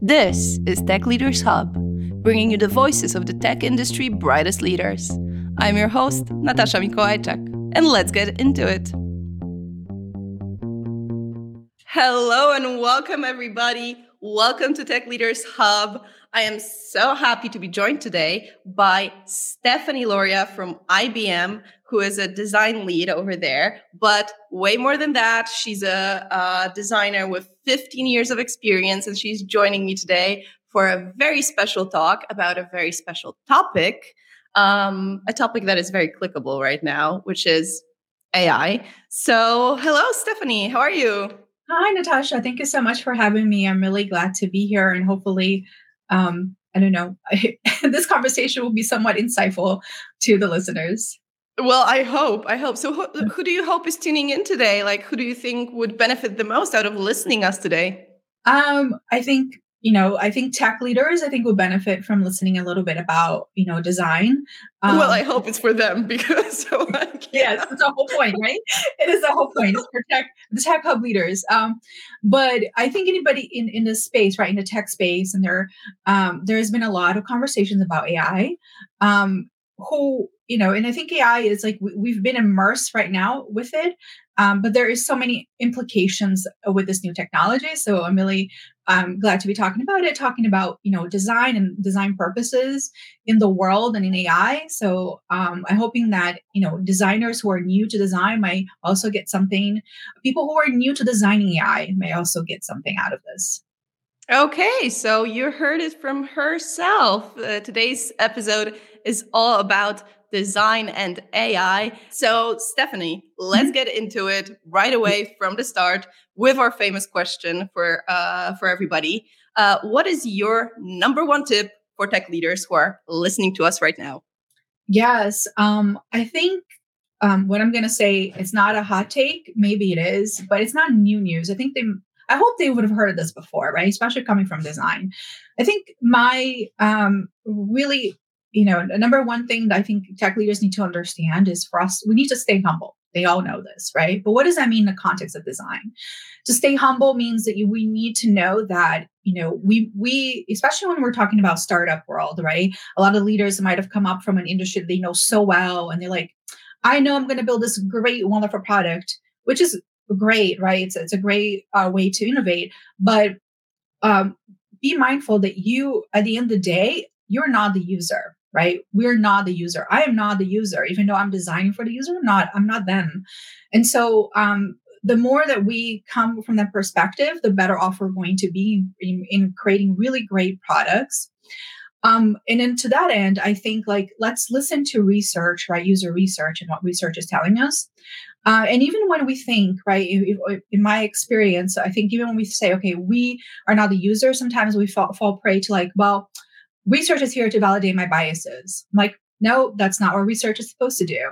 This is Tech Leaders Hub, bringing you the voices of the tech industry brightest leaders. I'm your host, Natasha Mikołajczak, and let's get into it. Hello and welcome, everybody. Welcome to Tech Leaders Hub. I am so happy to be joined today by Stefanie Lauria from IBM, who is a design lead over there. But way more than that, she's a, a designer with 15 years of experience, and she's joining me today for a very special talk about a very special topic, um, a topic that is very clickable right now, which is AI. So, hello, Stefanie. How are you? Hi, Natasha. Thank you so much for having me. I'm really glad to be here and hopefully um, I don't know, this conversation will be somewhat insightful to the listeners. Well, I hope. I hope. So, who, who, do you hope is tuning in today? Like, who do you think would benefit the most out of listening us today? Um, I think you know, I think tech leaders, I think will benefit from listening a little bit about, you know, design. Um, well, I hope it's for them because so like, yes, it's the whole point, right? It is the whole point. It's for tech, the tech hub leaders. Um, but I think anybody in in this space, right, in the tech space, and there, um, there has been a lot of conversations about AI. Um, who you know, and I think AI is like we've been immersed right now with it, um, but there is so many implications with this new technology. So I'm really um, glad to be talking about it, talking about you know design and design purposes in the world and in AI. So um, I'm hoping that you know designers who are new to design might also get something. People who are new to designing AI may also get something out of this. Okay, so you heard it from herself. Uh, today's episode is all about design and AI. So, Stefanie, let's mm-hmm. get into it right away from the start with our famous question for uh, for everybody. Uh, what is your number one tip for tech leaders who are listening to us right now? Yes, um, I think um, what I'm going to say it's not a hot take. Maybe it is, but it's not new news. I think they. I hope they would have heard of this before, right? Especially coming from design. I think my um, really you know, the number one thing that I think tech leaders need to understand is for us, we need to stay humble. They all know this, right? But what does that mean in the context of design? To stay humble means that you, we need to know that, you know, we we especially when we're talking about startup world, right? A lot of leaders might have come up from an industry they know so well, and they're like, I know I'm going to build this great, wonderful product, which is great, right? It's, it's a great uh, way to innovate, but um, be mindful that you, at the end of the day, you're not the user right? We're not the user. I am not the user. Even though i'm designing for the user I'm not i'm not them. And so um, the more that we come from that perspective the better off we're going to be in, in creating really great products. Um, and then to that end i think like let's listen to research right? User research and what research is telling us uh, and even when we think, right, in my experience, I think even when we say, okay, we are not the user, sometimes we fall, fall prey to like, well, research is here to validate my biases. I'm like, no, that's not what research is supposed to do.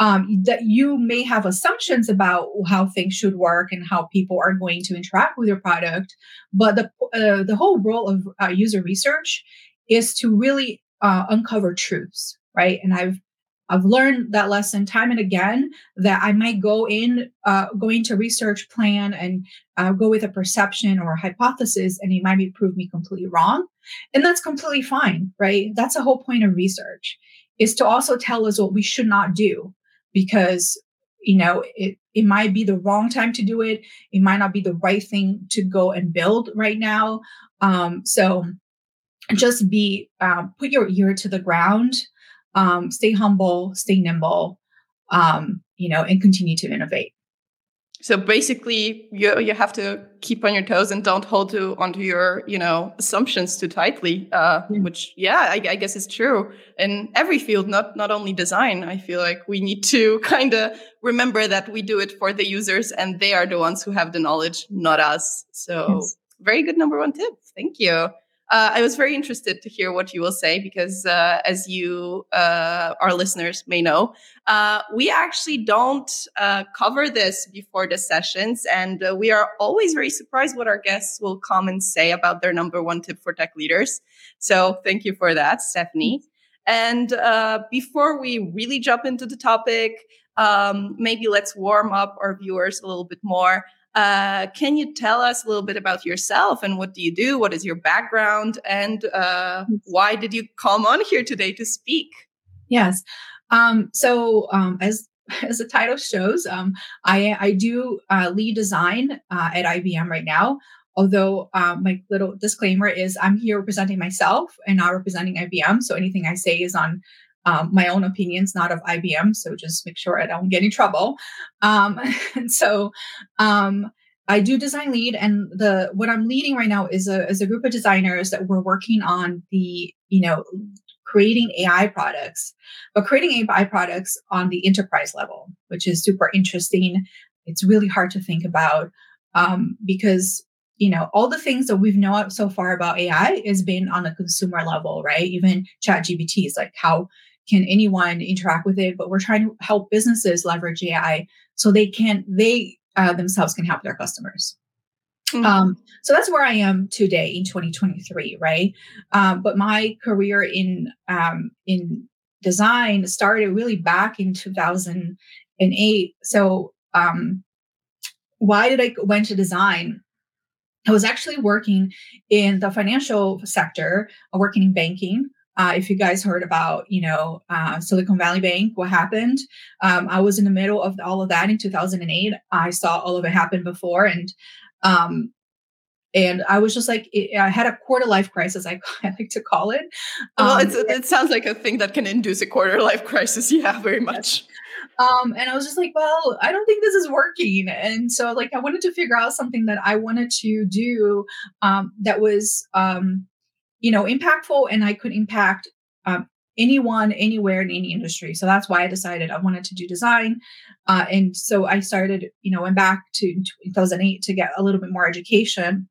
Um, that you may have assumptions about how things should work and how people are going to interact with your product, but the uh, the whole role of uh, user research is to really uh, uncover truths, right? And I've I've learned that lesson time and again that I might go in, uh, go into research plan and uh, go with a perception or a hypothesis, and it might be prove me completely wrong, and that's completely fine, right? That's the whole point of research is to also tell us what we should not do because you know it it might be the wrong time to do it. It might not be the right thing to go and build right now. Um, so just be um, put your ear to the ground um, stay humble, stay nimble, um, you know, and continue to innovate. So basically, you you have to keep on your toes and don't hold to onto your you know assumptions too tightly. Uh, yeah. Which yeah, I, I, guess is true in every field, not not only design. I feel like we need to kind of remember that we do it for the users, and they are the ones who have the knowledge, not us. So yes. very good number one tip. Thank you uh, I was very interested to hear what you will say because, uh, as you, uh, our listeners may know, uh, we actually don't uh, cover this before the sessions, and uh, we are always very surprised what our guests will come and say about their number one tip for tech leaders. So, thank you for that, Stefanie. And before we really jump into the topic, um, maybe let's warm up our viewers a little bit more. Uh, can you tell us a little bit about yourself and what do you do? What is your background? And uh, why did you come on here today to speak? Yes. Um, so, um, as as the title shows, um, I I do uh, lead design uh, at IBM right now. Although um, my little disclaimer is I'm here representing myself and not representing IBM. So anything I say is on um, my own opinions, not of IBM. So just make sure I don't get in trouble. Um, and so um, I do design lead, and the what I'm leading right now is a is a group of designers that we're working on the you know creating AI products, but creating AI products on the enterprise level, which is super interesting. It's really hard to think about um, because you know all the things that we've known so far about ai has been on the consumer level right even ChatGPT is like how can anyone interact with it but we're trying to help businesses leverage ai so they can they uh, themselves can help their customers mm-hmm. um, so that's where i am today in 2023 right um, but my career in um, in design started really back in 2008 so um, why did i went to design I was actually working in the financial sector, working in banking. Uh, if you guys heard about, you know, uh, Silicon Valley Bank, what happened? Um, I was in the middle of all of that in 2008. I saw all of it happen before, and um, and I was just like, it, I had a quarter life crisis, I, I like to call it. Um, well, it sounds like a thing that can induce a quarter life crisis. Yeah, very much. Um, and I was just like, well, I don't think this is working. And so, like, I wanted to figure out something that I wanted to do um, that was, um, you know, impactful and I could impact um, anyone, anywhere in any industry. So that's why I decided I wanted to do design. Uh, and so I started, you know, went back to 2008 to get a little bit more education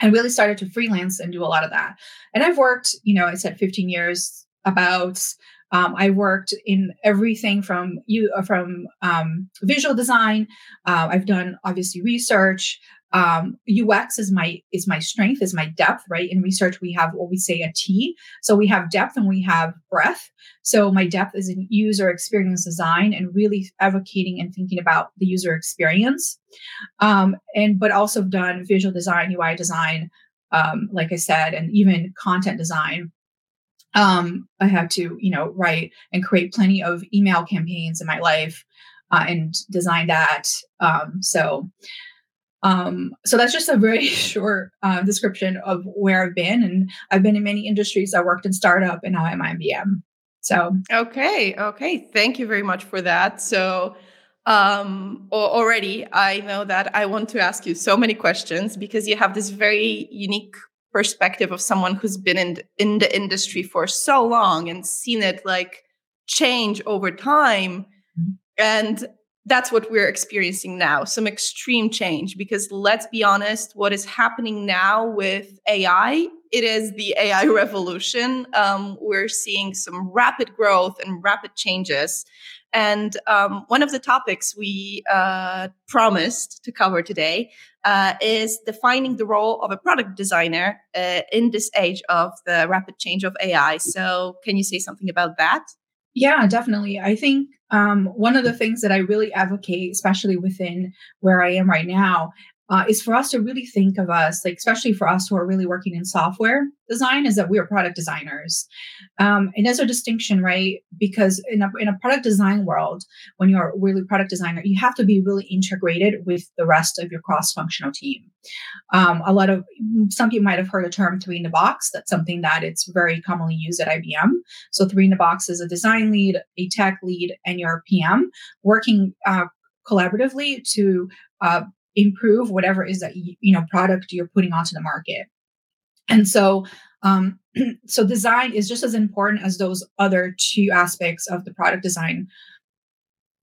and really started to freelance and do a lot of that. And I've worked, you know, I said 15 years about um, I worked in everything from you uh, from um, visual design. Uh, I've done obviously research. Um, UX is my is my strength, is my depth. Right in research, we have what we say a T. So we have depth and we have breadth. So my depth is in user experience design and really advocating and thinking about the user experience. Um, and but also done visual design, UI design, um, like I said, and even content design um, I had to, you know, write and create plenty of email campaigns in my life uh, and design that. Um, so, um, so that's just a very short uh, description of where I've been, and I've been in many industries. I worked in startup, and now I'm IBM. So, okay, okay, thank you very much for that. So, um already i know that i want to ask you so many questions because you have this very unique perspective of someone who's been in in the industry for so long and seen it like change over time mm-hmm. and that's what we're experiencing now some extreme change because let's be honest what is happening now with ai it is the ai revolution um, we're seeing some rapid growth and rapid changes and um, one of the topics we uh, promised to cover today uh, is defining the role of a product designer uh, in this age of the rapid change of AI. So, can you say something about that? Yeah, definitely. I think um, one of the things that I really advocate, especially within where I am right now, uh, is for us to really think of us, like especially for us who are really working in software design, is that we are product designers, um, and there's a distinction, right? Because in a in a product design world, when you're really product designer, you have to be really integrated with the rest of your cross functional team. Um, a lot of some people might have heard the term three in the box. That's something that it's very commonly used at IBM. So three in the box is a design lead, a tech lead, and your PM working uh, collaboratively to uh, improve whatever is that you, you know product you're putting onto the market. And so um, so design is just as important as those other two aspects of the product design.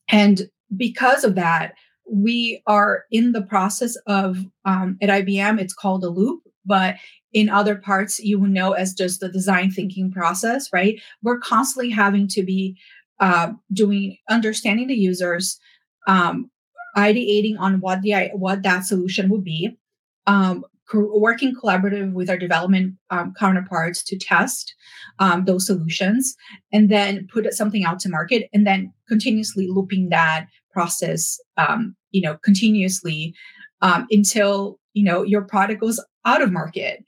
And because of that we are in the process of um, at ibm it's called a loop but in other parts you will know as just the design thinking process right? We're constantly having to be uh, doing understanding the users um, ideating on what the what that solution would be, um, co- working collaborative with our development um, counterparts to test um, those solutions, and then put something out to market, and then continuously looping that process, um, you know, continuously um, until you know your product goes out of market.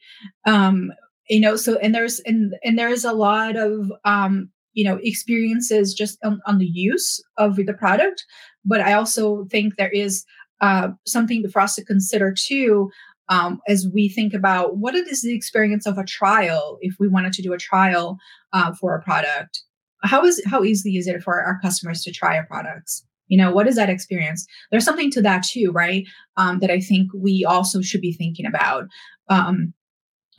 Um, you know so and there's and and there's a lot of um, you know experiences just on, on the use of the product. But i also think there is uh, something for us to consider too um, as we think about what is the experience of a trial if we wanted to do a trial uh, for a product. How is how easily is it for our customers to try our products? You know what is that experience? There's something to that too right? Um, that i think we also should be thinking about. Um,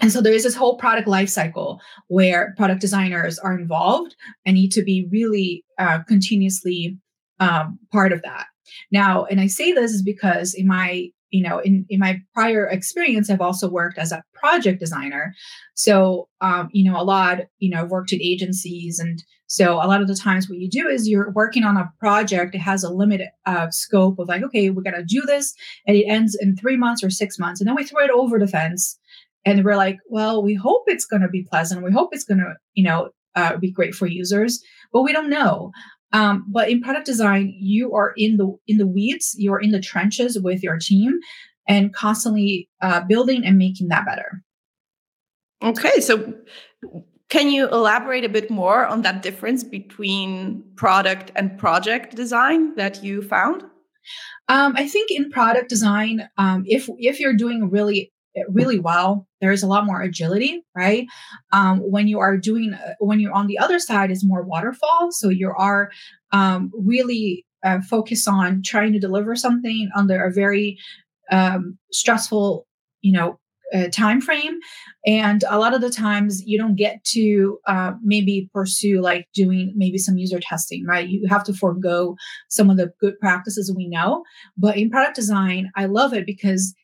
and so there is this whole product life cycle where product designers are involved and need to be really uh, continuously um, part of that. Now and i say this is because in my you know in, in my prior experience i've also worked as a project designer. So um, you know a lot you know i've worked at agencies and so a lot of the times what you do is you're working on a project it has a limited uh, scope of like okay we're going to do this and it ends in three months or six months and then we throw it over the fence and we're like well we hope it's going to be pleasant we hope it's going to you know uh, be great for users but we don't know um, but in product design, you are in the in the weeds, you're in the trenches with your team, and constantly uh, building and making that better. Okay, so can you elaborate a bit more on that difference between product and project design that you found? Um, I think in product design, um, if if you're doing really really well. There's a lot more agility right? Um, when you are doing uh, when you're on the other side is more waterfall. So you are um, really uh, focused on trying to deliver something under a very um, stressful you know uh, time frame. And a lot of the times you don't get to uh, maybe pursue like doing maybe some user testing right? You have to forego some of the good practices we know. But in product design i love it because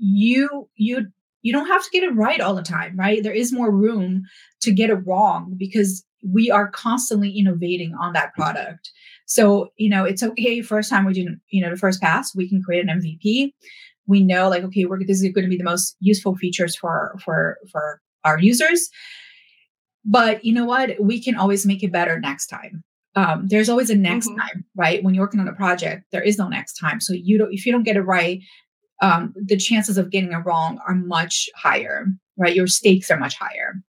you you you don't have to get it right all the time right? There is more room to get it wrong because we are constantly innovating on that product. So you know it's okay first time we didn't you know the first pass we can create an mvp we know like okay we're this is going to be the most useful features for for for our users. But you know what? We can always make it better next time. Um, there's always a next mm-hmm. time right? When you're working on a project there is no next time. So you don't if you don't get it right um, the chances of getting it wrong are much higher, right? Your stakes are much higher.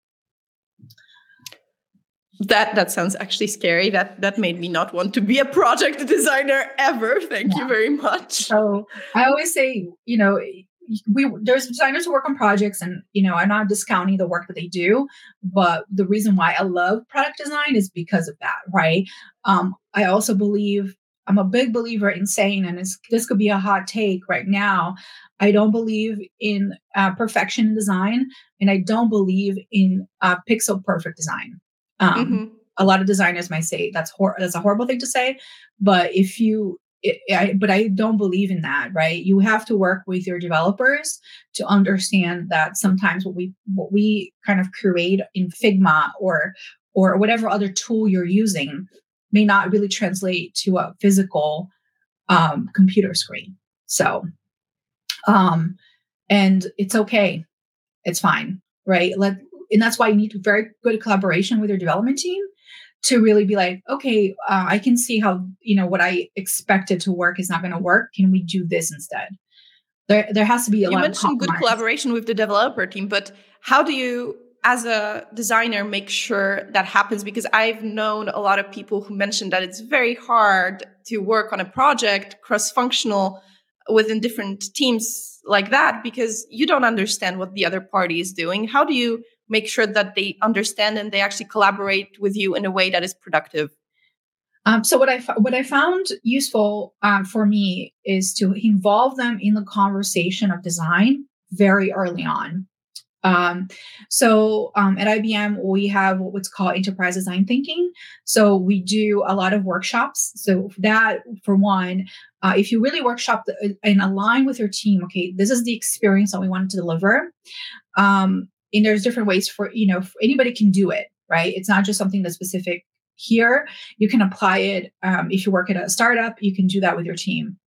That that sounds actually scary. That that made me not want to be a project designer ever. Thank yeah. you very much. So I always say, you know, we there's designers who work on projects and you know i'm not discounting the work that they do but the reason why i love product design is because of that right um, i also believe I'm a big believer in saying, and this could be a hot take right now. I don't believe in uh, perfection in design, and I don't believe in uh, pixel perfect design. Um, mm-hmm. A lot of designers might say that's hor- that's a horrible thing to say, but if you, it, I, but I don't believe in that. Right? You have to work with your developers to understand that sometimes what we what we kind of create in Figma or or whatever other tool you're using may not really translate to a physical um, computer screen. So, um, and it's okay. It's fine, right? Let, and that's why you need very good collaboration with your development team to really be like, okay, uh, I can see how you know what I expected to work is not going to work. Can we do this instead? There, there has to be a you mentioned good collaboration with the developer team, but how do you as a designer make sure that happens because I've known a lot of people who mentioned that it's very hard to work on a project cross functional within different teams like that because you don't understand what the other party is doing. How do you make sure that they understand and they actually collaborate with you in a way that is productive? Um, so what I what I found useful um, for me is to involve them in the conversation of design very early on. Um, so um, at IBM, we have what's called enterprise design thinking. So we do a lot of workshops. So that, for one, uh, if you really workshop the, and align with your team, okay, this is the experience that we want to deliver. Um, and there's different ways for you know anybody can do it, right? It's not just something that's specific here. You can apply it um, if you work at a startup. You can do that with your team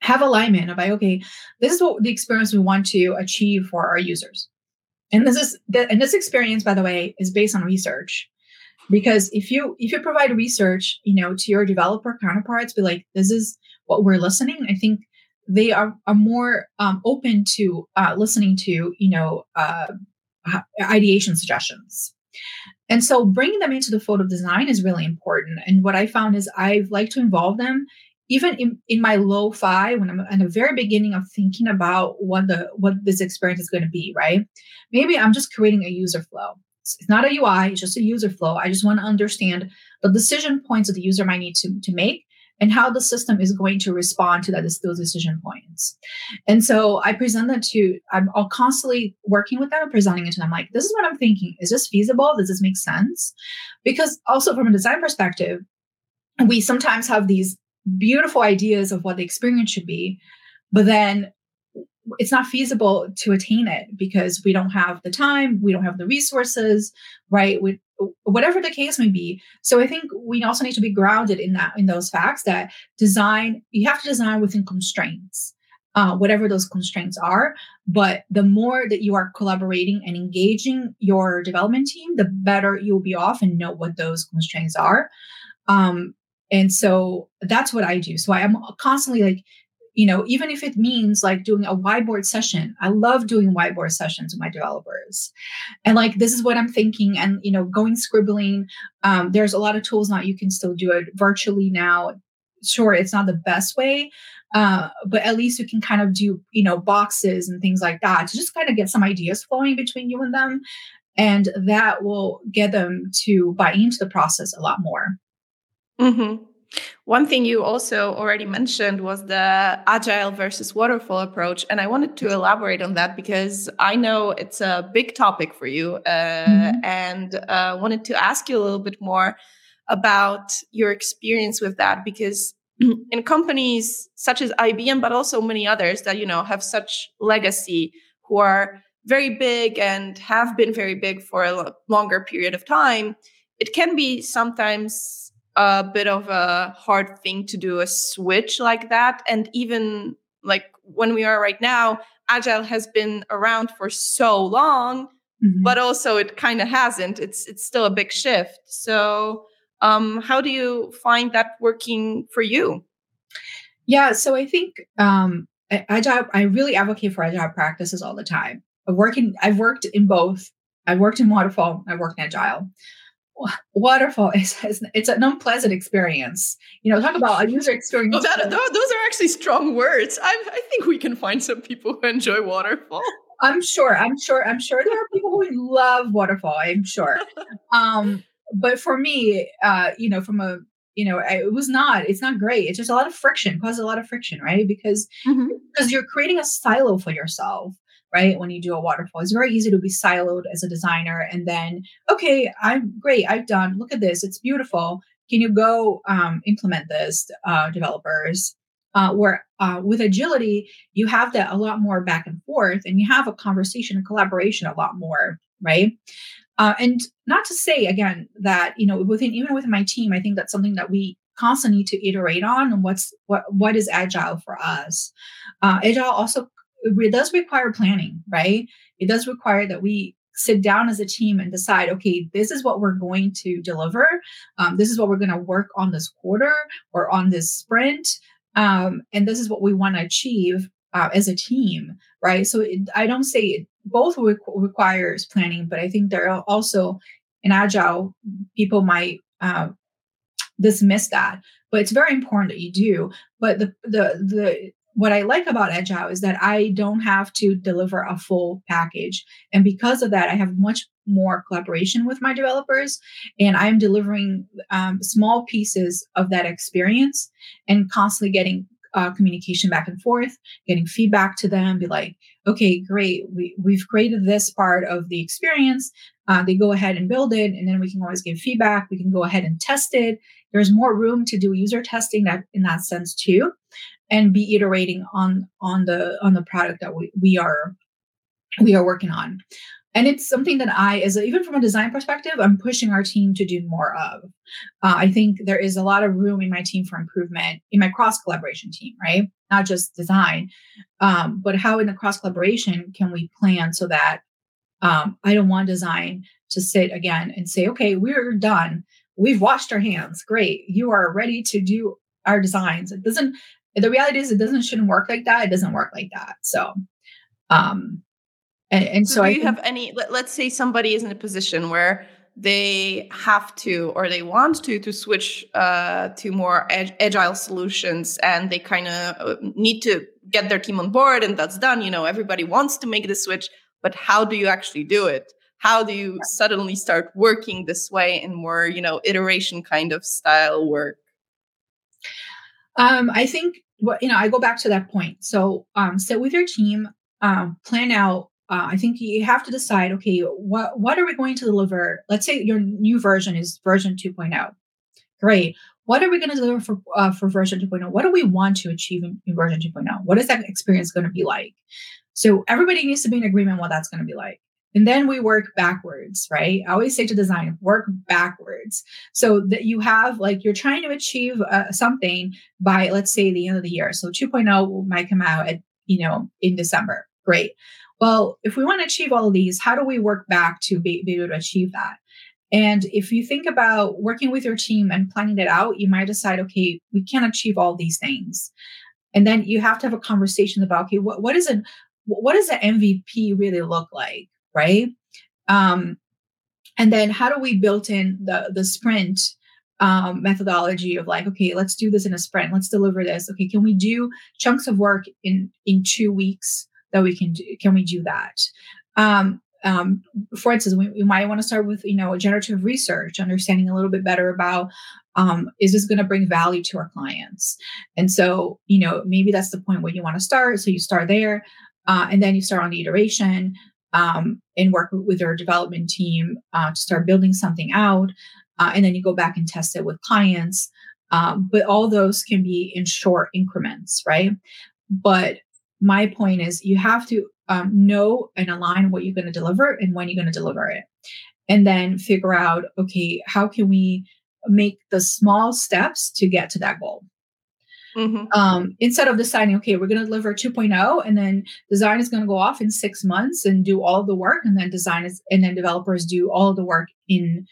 have alignment of like, okay, this is what the experience we want to achieve for our users. And this is and this experience, by the way, is based on research. Because if you if you provide research, you know, to your developer counterparts, be like, this is what we're listening. I think they are, are more um, open to uh, listening to you know uh, ideation suggestions and so bringing them into the photo design is really important and what i found is i like to involve them even in, in my low fi when i'm at the very beginning of thinking about what the what this experience is going to be right maybe i'm just creating a user flow it's not a ui it's just a user flow i just want to understand the decision points that the user might need to, to make and how the system is going to respond to that those decision points. And so I present that to I'm all constantly working with them, and presenting it to them like, this is what I'm thinking. Is this feasible? Does this make sense? Because also from a design perspective, we sometimes have these beautiful ideas of what the experience should be, but then it's not feasible to attain it because we don't have the time, we don't have the resources, right? We, whatever the case may be. So I think we also need to be grounded in that in those facts that design you have to design within constraints. Uh, whatever those constraints are. But the more that you are collaborating and engaging your development team, the better you'll be off and know what those constraints are. Um, and so that's what I do. So I am constantly like you know, even if it means like doing a whiteboard session, I love doing whiteboard sessions with my developers. And like, this is what I'm thinking. And, you know, going scribbling, um, there's a lot of tools now you can still do it virtually now. Sure, it's not the best way, uh, but at least you can kind of do, you know, boxes and things like that to just kind of get some ideas flowing between you and them. And that will get them to buy into the process a lot more. Mm-hmm. One thing you also already mentioned was the agile versus waterfall approach. And I wanted to elaborate on that because I know it's a big topic for you uh, mm-hmm. and uh, wanted to ask you a little bit more about your experience with that because in companies such as IBM, but also many others that, you know, have such legacy who are very big and have been very big for a longer period of time, it can be sometimes a bit of a hard thing to do a switch like that. And even like when we are right now, Agile has been around for so long, mm-hmm. but also it kind of hasn't. It's it's still a big shift. So um, how do you find that working for you? Yeah, so I think um, agile. I really advocate for agile practices all the time. I work in. I've worked in both. I worked in waterfall. I worked in agile waterfall is, it's an unpleasant experience. You know talk about a user experience. Oh, that, those are actually strong words. I, I think we can find some people who enjoy waterfall. I'm sure i'm sure i'm sure there are people who love waterfall i'm sure. Um but for me uh you know from a you know it was not it's not great. It's just a lot of friction causes a lot of friction right? Because mm-hmm. because you're creating a silo for yourself right? When you do a waterfall, it's very easy to be siloed as a designer and then, okay, I'm great, I've done, look at this, it's beautiful. Can you go um, implement this, uh, developers? Uh, where uh, with agility, you have that a lot more back and forth and you have a conversation and collaboration a lot more, right? Uh, and not to say again that you know within even within my team, I think that's something that we constantly need to iterate on and what's what what is agile for us. Uh, agile also it does require planning, right? It does require that we sit down as a team and decide, okay, this is what we're going to deliver. Um, this is what we're going to work on this quarter or on this sprint. Um, and this is what we want to achieve uh, as a team, right? So it, I don't say it both re- requires planning, but I think there are also in agile people might uh, dismiss that, but it's very important that you do. But the the the what I like about Agile is that I don't have to deliver a full package. And because of that, I have much more collaboration with my developers and I'm delivering um, small pieces of that experience and constantly getting uh, communication back and forth, getting feedback to them, be like, okay, great, we, we've created this part of the experience. Uh, they go ahead and build it, and then we can always give feedback. We can go ahead and test it. There's more room to do user testing that in that sense too and be iterating on on the on the product that we, we are we are working on. And it's something that i as a, even from a design perspective i'm pushing our team to do more of. Uh, i think there is a lot of room in my team for improvement in my cross collaboration team right? Not just design um, but how in the cross collaboration can we plan so that um, i don't want design to sit again and say okay we're done. We've washed our hands. Great. You are ready to do our designs. It doesn't the reality is it doesn't shouldn't work like that. It doesn't work like that. So um and, and so, so, do I you think, have any let, let's say somebody is in a position where they have to or they want to to switch uh, to more ag- agile solutions and they kind of uh, need to get their team on board and that's done you know everybody wants to make the switch but how do you actually do it how do you suddenly start working this way in more you know iteration kind of style work um, I think what you know, I go back to that point. So um, sit with your team, um, plan out. Uh, I think you have to decide. Okay, what what are we going to deliver? Let's say your new version is version 2.0. Great. What are we going to deliver for uh, for version 2.0? What do we want to achieve in, in version 2.0? What is that experience going to be like? So everybody needs to be in agreement what that's going to be like. And then we work backwards, right? I always say to design, work backwards. So that you have like you're trying to achieve uh, something by let's say the end of the year. So 2.0 might come out at, you know, in December. Great. Well, if we want to achieve all of these, how do we work back to be, be able to achieve that? And if you think about working with your team and planning it out, you might decide, okay, we can't achieve all these things. And then you have to have a conversation about, okay, what, what is it? What does an MVP really look like? Right? Um, and then how do we build in the the sprint um, methodology of like, okay, let's do this in a sprint. Let's deliver this. Okay, can we do chunks of work in in two weeks that we can do? Can we do that? Um, um, for instance, we, we might want to start with you know generative research, understanding a little bit better about um, is this going to bring value to our clients, and so you know maybe that's the point where you want to start. So you start there, uh, and then you start on the iteration um, and work with your development team uh, to start building something out. Uh, and then you go back and test it with clients. Um, but all those can be in short increments, right? But my point is you have to um, know and align what you're going to deliver and when you're going to deliver it. And then figure out, okay, how can we make the small steps to get to that goal? Mm-hmm. Um, instead of deciding, okay, we're going to deliver 2.0, and then design is going to go off in six months and do all the work, and then design is, and then developers do all the work in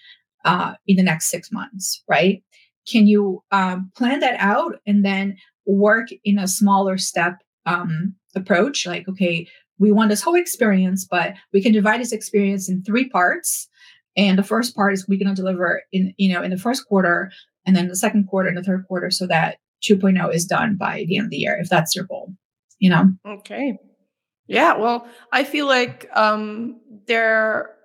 uh, in the next six months, right? Can you um, plan that out and then work in a smaller step um, approach? Like, okay, we want this whole experience, but we can divide this experience in three parts. And the first part is we're going to deliver in, you know, in the first quarter, and then the second quarter and the third quarter, so that 2.0 is done by the end of the year if that's your goal you know okay yeah well i feel like um there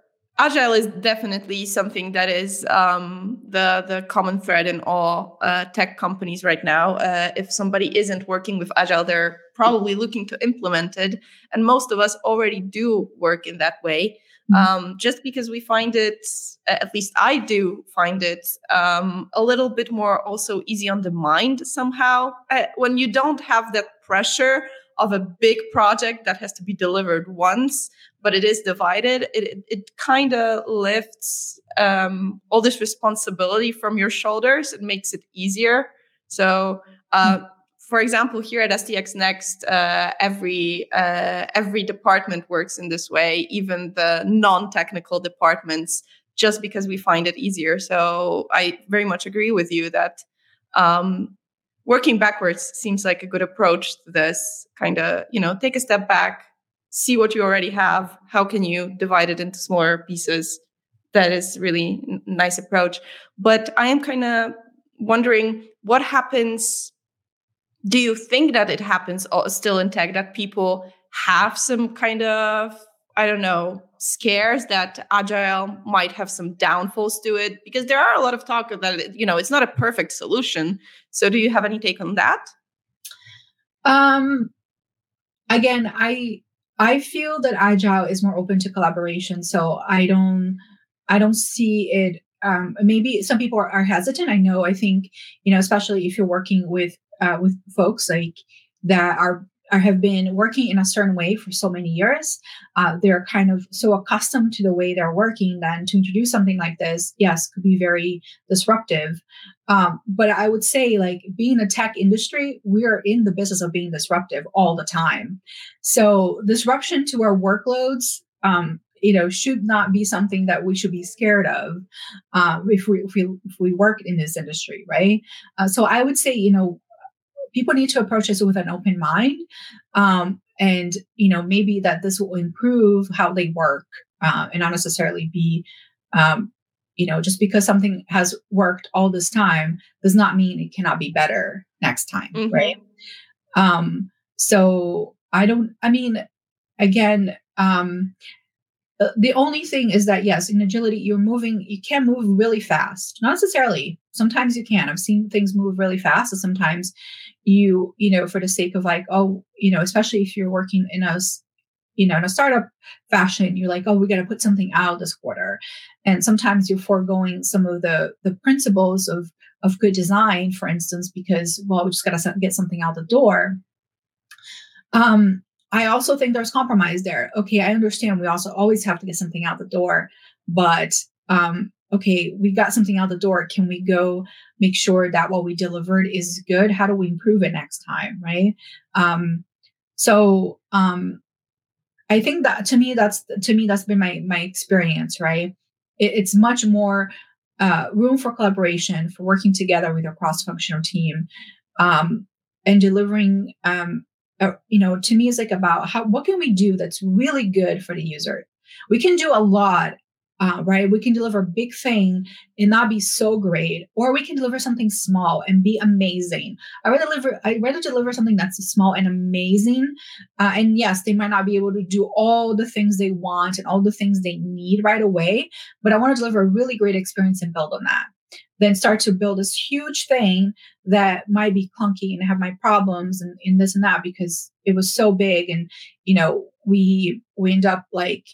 agile is definitely something that is um, the the common thread in all uh, tech companies right now. Uh, if somebody isn't working with agile, they're probably looking to implement it, and most of us already do work in that way. Mm-hmm. um, just because we find it, at least I do find it um, a little bit more also easy on the mind somehow. Uh, when you don't have that pressure of a big project that has to be delivered once, but it is divided, it, it, it kind of lifts um, all this responsibility from your shoulders. It makes it easier. So, uh, mm-hmm for example, here at STX Next, uh, every uh, every department works in this way, even the non-technical departments, just because we find it easier. So I very much agree with you that um, working backwards seems like a good approach to this. Kind of, you know, take a step back, see what you already have. How can you divide it into smaller pieces? That is really n- nice approach. But I am kind of wondering what happens do you think that it happens still in tech that people have some kind of i don't know scares that agile might have some downfalls to it because there are a lot of talk that you know it's not a perfect solution so do you have any take on that um again i i feel that agile is more open to collaboration so i don't i don't see it um, maybe some people are, are, hesitant. I know. I think you know, especially if you're working with uh, with folks like that are have been working in a certain way for so many years. Uh, they're kind of so accustomed to the way they're working then to introduce something like this, yes, could be very disruptive. Um, but I would say, like being a tech industry, we are in the business of being disruptive all the time. So disruption to our workloads um, you know should not be something that we should be scared of uh, if we if we if we work in this industry right uh, so i would say you know people need to approach this with an open mind um, and you know maybe that this will improve how they work uh, and not necessarily be um, you know just because something has worked all this time does not mean it cannot be better next time mm-hmm. right um so i don't i mean again um the only thing is that yes in agility you're moving you can move really fast not necessarily sometimes you can i've seen things move really fast and sometimes you you know for the sake of like oh you know especially if you're working in a you know in a startup fashion you're like oh we got to put something out this quarter. And sometimes you're foregoing some of the the principles of of good design for instance because well we just got to get something out the door. Um i also think there's compromise there. Okay i understand we also always have to get something out the door but um okay we got something out the door can we go make sure that what we delivered is good how do we improve it next time right um so um I think that to me, that's to me that's been my my experience. Right, it, it's much more uh, room for collaboration, for working together with a cross-functional team, um, and delivering. Uh, you know, to me, is like about how what can we do that's really good for the user. We can do a lot uh, right? We can deliver a big thing and not be so great, or we can deliver something small and be amazing. I rather deliver. I rather deliver something that's small and amazing. Uh, and yes, they might not be able to do all the things they want and all the things they need right away, but I want to deliver a really great experience and build on that. Then start to build this huge thing that might be clunky and have my problems and, and this and that because it was so big and you know we we end up like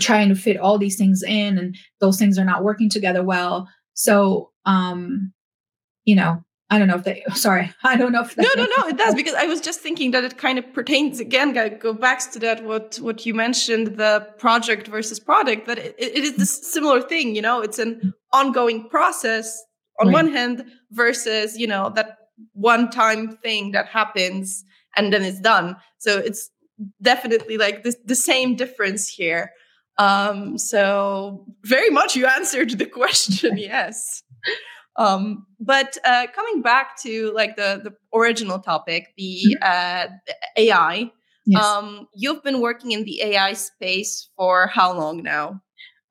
and trying to fit all these things in and those things are not working together well. So um you know i don't know if they sorry i don't know if no no no it does because i was just thinking that it kind of pertains again go back to that what what you mentioned the project versus product that it, it is this similar thing you know? It's an ongoing process on right. one hand versus you know that one time thing that happens and then it's done. So it's definitely like this, the same difference here um, so very much you answered the question, yes. Um, but uh, coming back to like the the original topic, the, mm-hmm. uh, the AI. Yes. Um, you've been working in the AI space for how long now?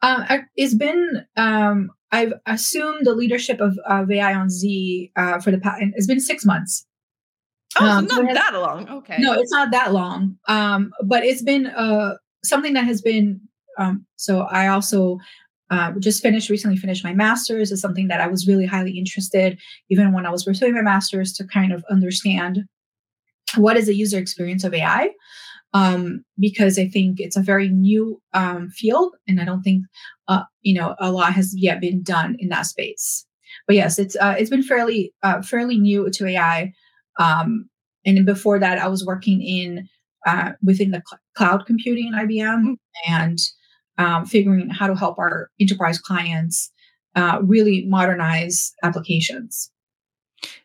Uh, it's been um, I've assumed the leadership of, of AI on Z uh, for the past. It's been six months. Oh, um, so not that long. Okay. No, it's not that long. Um, but it's been uh, something that has been um, so I also uh, just finished recently finished my master's is something that I was really highly interested, even when I was pursuing my master's, to kind of understand what is the user experience of AI. Um, because I think it's a very new um, field, and I don't think uh, you know a lot has yet been done in that space. But yes, it's uh, it's been fairly uh, fairly new to AI. Um, and before that, I was working in uh, within the cl- cloud computing in IBM, mm-hmm. and um, figuring how to help our enterprise clients uh, really modernize applications.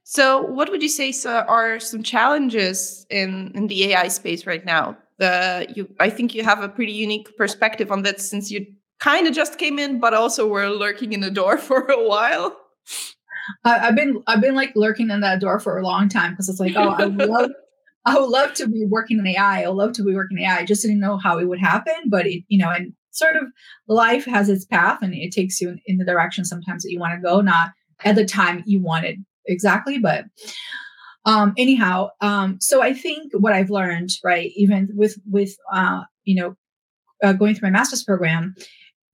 So, what would you say are some challenges in, in the AI space right now? The you, I think you have a pretty unique perspective on that since you kind of just came in, but also were lurking in the door for a while. I've been I've been like lurking in that door for a long time because it's like, oh, I love I would love to be working in AI. I would love to be working in AI. I just didn't know how it would happen, but it, you know, and sort of life has its path and it takes you in, in the direction sometimes that you want to go, not at the time you wanted exactly, but um anyhow um so i think what i've learned right even with with uh you know uh, going through my master's program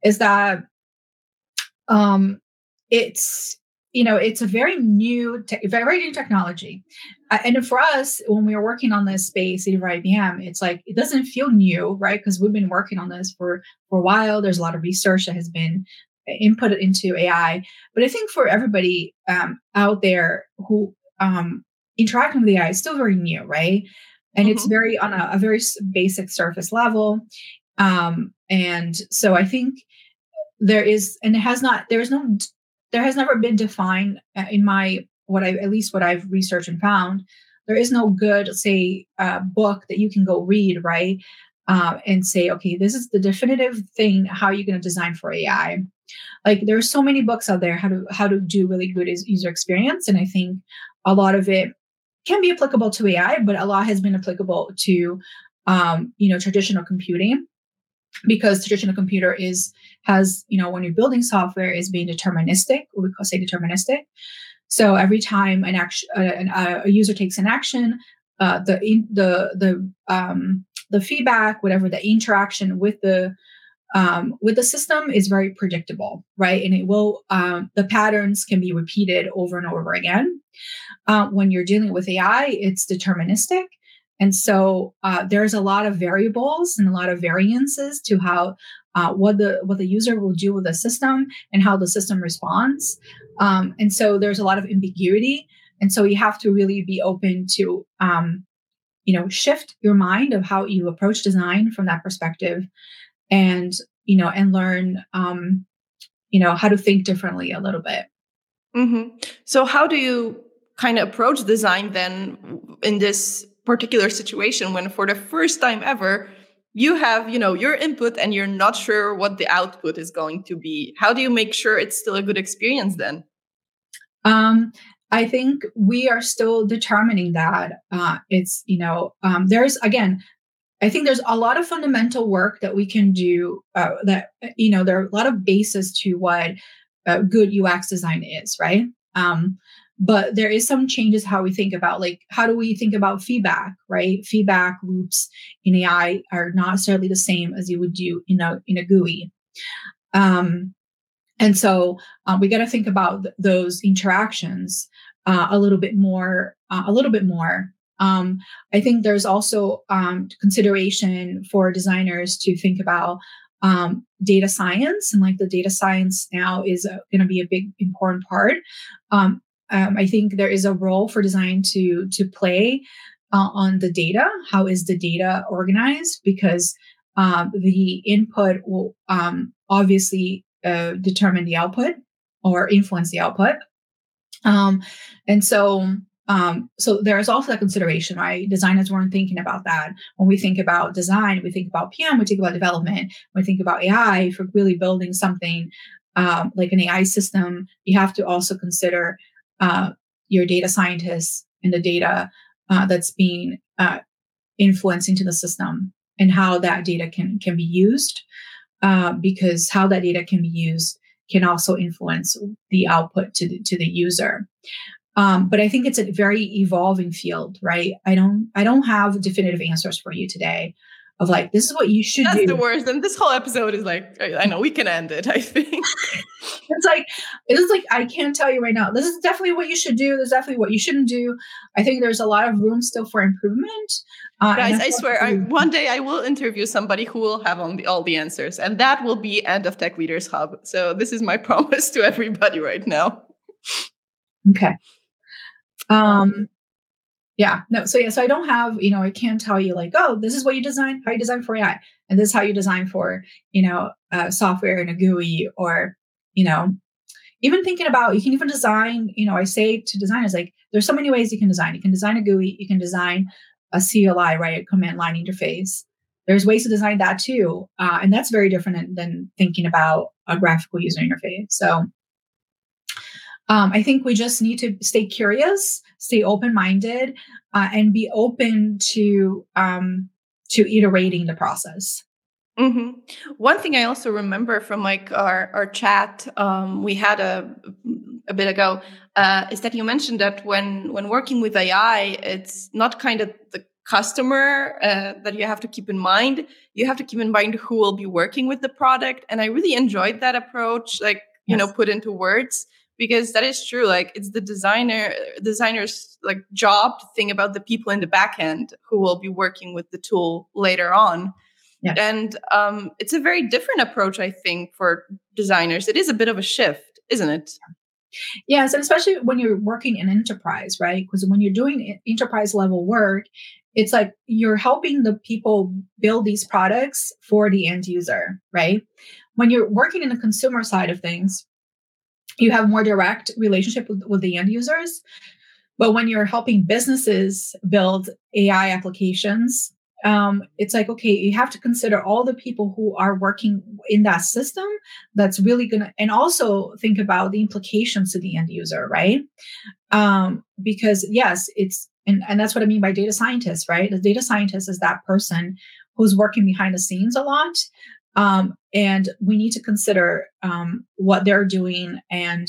is that um it's you know it's a very new te- very new technology. Uh, and for us when we were working on this space at ibm it's like it doesn't feel new right? Because we've been working on this for for a while. There's a lot of research that has been input into ai but i think for everybody um, out there who um, interacting with ai is still very new right? And mm-hmm. it's very on a, a, very basic surface level. Um, and so i think there is and it has not there is no there has never been defined uh, in my what I at least what I've researched and found. There is no good, say, uh, book that you can go read, right? Uh, and say, okay, this is the definitive thing. How you're going to design for AI? Like there are so many books out there how to how to do really good user experience, and I think a lot of it can be applicable to AI, but a lot has been applicable to um, you know traditional computing because traditional computer is has you know when you're building software is being deterministic or we call say deterministic. So every time an action a, a user takes an action uh, the the the um, the feedback whatever the interaction with the um, with the system is very predictable right? And it will um, the patterns can be repeated over and over again. Uh, when you're dealing with ai it's deterministic and so uh, there's a lot of variables and a lot of variances to how uh, what the what the user will do with the system and how the system responds. Um, and so there's a lot of ambiguity. And so you have to really be open to um, you know shift your mind of how you approach design from that perspective, and you know and learn um, you know how to think differently a little bit. Mm-hmm. So how do you kind of approach design then in this particular situation when for the first time ever you have you know your input and you're not sure what the output is going to be. How do you make sure it's still a good experience then? Um i think we are still determining that uh it's you know um there's again i think there's a lot of fundamental work that we can do uh, that you know there are a lot of bases to what uh, good ux design is right? Um but there is some changes how we think about like how do we think about feedback right? Feedback loops in ai are not necessarily the same as you would do in a in a gui um, and so um, we got to think about th- those interactions uh, a little bit more uh, a little bit more. Um, i think there's also um, consideration for designers to think about um, data science and like the data science now is going to be a big important part. Um, um, I think there is a role for design to to play uh, on the data. How is the data organized? Because um, the input will um, obviously uh, determine the output or influence the output. Um, and so, um, so there's also that consideration, right? Designers weren't thinking about that. When we think about design, we think about PM, we think about development, we think about AI for really building something um, like an AI system. You have to also consider uh, your data scientists and the data uh, that's being uh, influenced into the system and how that data can can be used uh, because how that data can be used can also influence the output to the, to the user um, but i think it's a very evolving field right i don't i don't have definitive answers for you today of like this is what you should That's do. the worst. And this whole episode is like, I know we can end it. I think it's like it's like I can't tell you right now. This is definitely what you should do. This is definitely what you shouldn't do. I think there's a lot of room still for improvement. Uh, Guys, I swear, I, one day I will interview somebody who will have all the, all the answers, and that will be end of Tech Leaders Hub. So this is my promise to everybody right now. Okay. Um, yeah no so yeah so i don't have you know i can't tell you like oh this is what you design how you design for ai and this is how you design for you know uh, software in a gui or you know even thinking about you can even design you know i say to designers like there's so many ways you can design. You can design a gui you can design a cli right? A command line interface. There's ways to design that too uh, and that's very different than thinking about a graphical user interface. So um, I think we just need to stay curious, stay open minded, uh, and be open to um, to iterating the process. Mm-hmm. One thing I also remember from like our our chat um, we had a a bit ago uh, is that you mentioned that when when working with AI, it's not kind of the customer uh, that you have to keep in mind. You have to keep in mind who will be working with the product, and I really enjoyed that approach. Like you yes. know, put into words because that is true like it's the designer designer's like job to think about the people in the back end who will be working with the tool later on yeah. and um, it's a very different approach i think for designers. It is a bit of a shift isn't it? Yes and especially when you're working in enterprise right? Because when you're doing enterprise level work it's like you're helping the people build these products for the end user right? When you're working in the consumer side of things you have more direct relationship with, with the end users. But when you're helping businesses build ai applications um, it's like okay you have to consider all the people who are working in that system that's really gonna and also think about the implications to the end user right um, because yes it's and, and that's what I mean by data scientist, right? The data scientist is that person who's working behind the scenes a lot. Um, and we need to consider um, what they're doing and,